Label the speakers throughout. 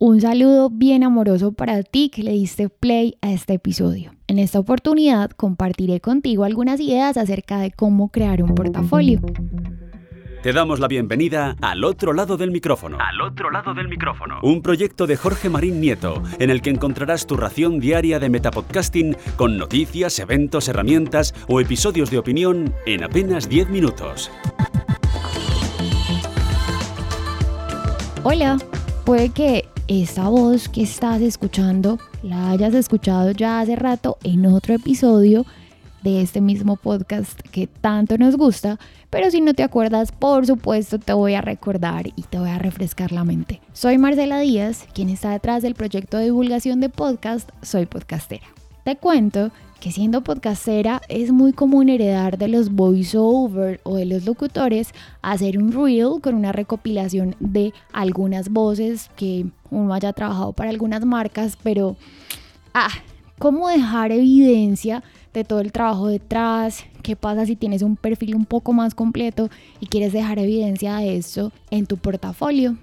Speaker 1: Un saludo bien amoroso para ti que le diste play a este episodio. En esta oportunidad compartiré contigo algunas ideas acerca de cómo crear un portafolio.
Speaker 2: Te damos la bienvenida al otro lado del micrófono.
Speaker 3: Al otro lado del micrófono.
Speaker 2: Un proyecto de Jorge Marín Nieto, en el que encontrarás tu ración diaria de metapodcasting con noticias, eventos, herramientas o episodios de opinión en apenas 10 minutos.
Speaker 1: Hola, puede que esta voz que estás escuchando la hayas escuchado ya hace rato en otro episodio de este mismo podcast que tanto nos gusta, pero si no te acuerdas, por supuesto te voy a recordar y te voy a refrescar la mente. Soy Marcela Díaz, quien está detrás del proyecto de divulgación de podcast Soy Podcastera. Te cuento que siendo podcastera es muy común heredar de los voiceover o de los locutores hacer un reel con una recopilación de algunas voces que uno haya trabajado para algunas marcas, pero ah, ¿cómo dejar evidencia de todo el trabajo detrás? ¿Qué pasa si tienes un perfil un poco más completo y quieres dejar evidencia de eso en tu portafolio?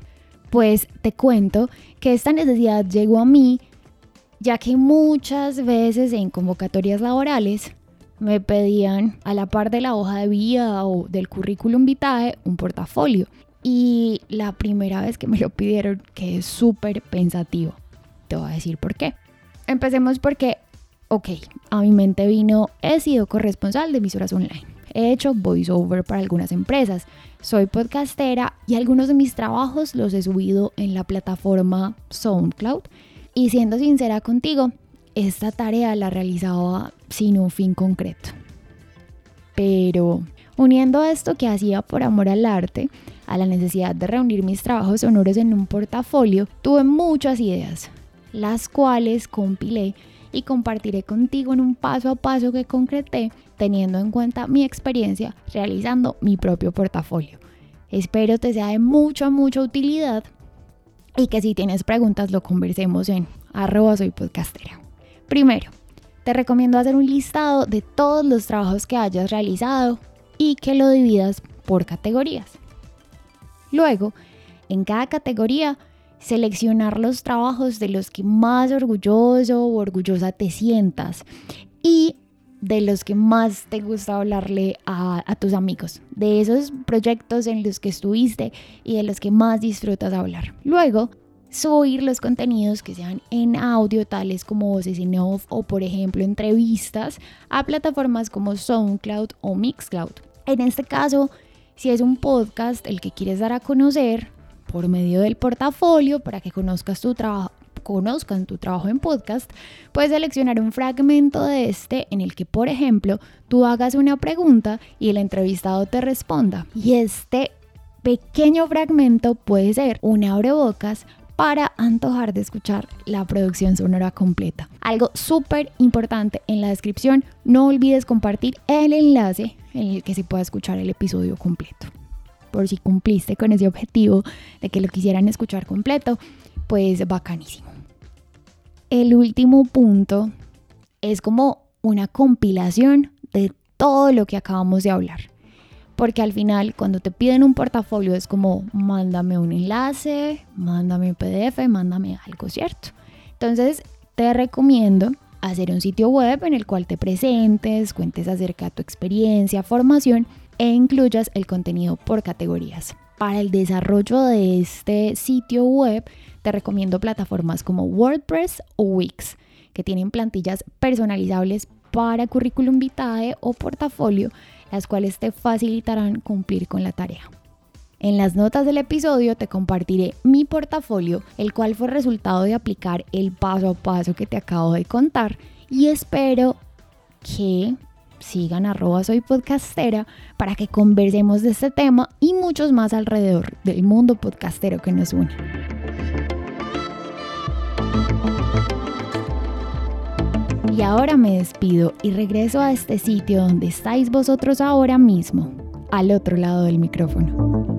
Speaker 1: Pues te cuento que esta necesidad llegó a mí ya que muchas veces en convocatorias laborales me pedían a la par de la hoja de vida o del currículum vitae un portafolio. Y la primera vez que me lo pidieron quedé súper pensativo. Te voy a decir por qué. Empecemos porque, ok, a mi mente vino, he sido corresponsal de emisoras online. He hecho voiceover para algunas empresas. Soy podcastera y algunos de mis trabajos los he subido en la plataforma SoundCloud y siendo sincera contigo, esta tarea la realizaba sin un fin concreto. Pero uniendo esto que hacía por amor al arte, a la necesidad de reunir mis trabajos sonoros en un portafolio, tuve muchas ideas, las cuales compilé y compartiré contigo en un paso a paso que concreté teniendo en cuenta mi experiencia realizando mi propio portafolio. Espero te sea de mucha, mucha utilidad y que si tienes preguntas lo conversemos en arroba soy podcastera. Primero, te recomiendo hacer un listado de todos los trabajos que hayas realizado y que lo dividas por categorías. Luego, en cada categoría, seleccionar los trabajos de los que más orgulloso o orgullosa te sientas y de los que más te gusta hablarle a, a, tus amigos, de esos proyectos en los que estuviste y de los que más disfrutas hablar. Luego, subir los contenidos que sean en audio, tales como voces en off o por ejemplo entrevistas, a plataformas como SoundCloud o Mixcloud. En este caso, si es un podcast el que quieres dar a conocer por medio del portafolio para que conozcas tu trabajo conozcan tu trabajo en podcast, puedes seleccionar un fragmento de este en el que, por ejemplo, tú hagas una pregunta y el entrevistado te responda. Y este pequeño fragmento puede ser un abrebocas para antojar de escuchar la producción sonora completa. Algo súper importante en la descripción, no olvides compartir el enlace en el que se pueda escuchar el episodio completo. Por si cumpliste con ese objetivo de que lo quisieran escuchar completo, pues bacanísimo. El último punto es como una compilación de todo lo que acabamos de hablar. Porque al final, cuando te piden un portafolio, es como, mándame un enlace, mándame un PDF, mándame algo, ¿cierto? Entonces, te recomiendo hacer un sitio web en el cual te presentes, cuentes acerca de tu experiencia, formación e incluyas el contenido por categorías. Para el desarrollo de este sitio web, te recomiendo plataformas como WordPress o Wix, que tienen plantillas personalizables para currículum vitae o portafolio, las cuales te facilitarán cumplir con la tarea. En las notas del episodio te compartiré mi portafolio, el cual fue resultado de aplicar el paso a paso que te acabo de contar y espero que sigan arroba soy podcastera para que conversemos de este tema y muchos más alrededor del mundo podcastero que nos une. Y ahora me despido y regreso a este sitio donde estáis vosotros ahora mismo, al otro lado del micrófono.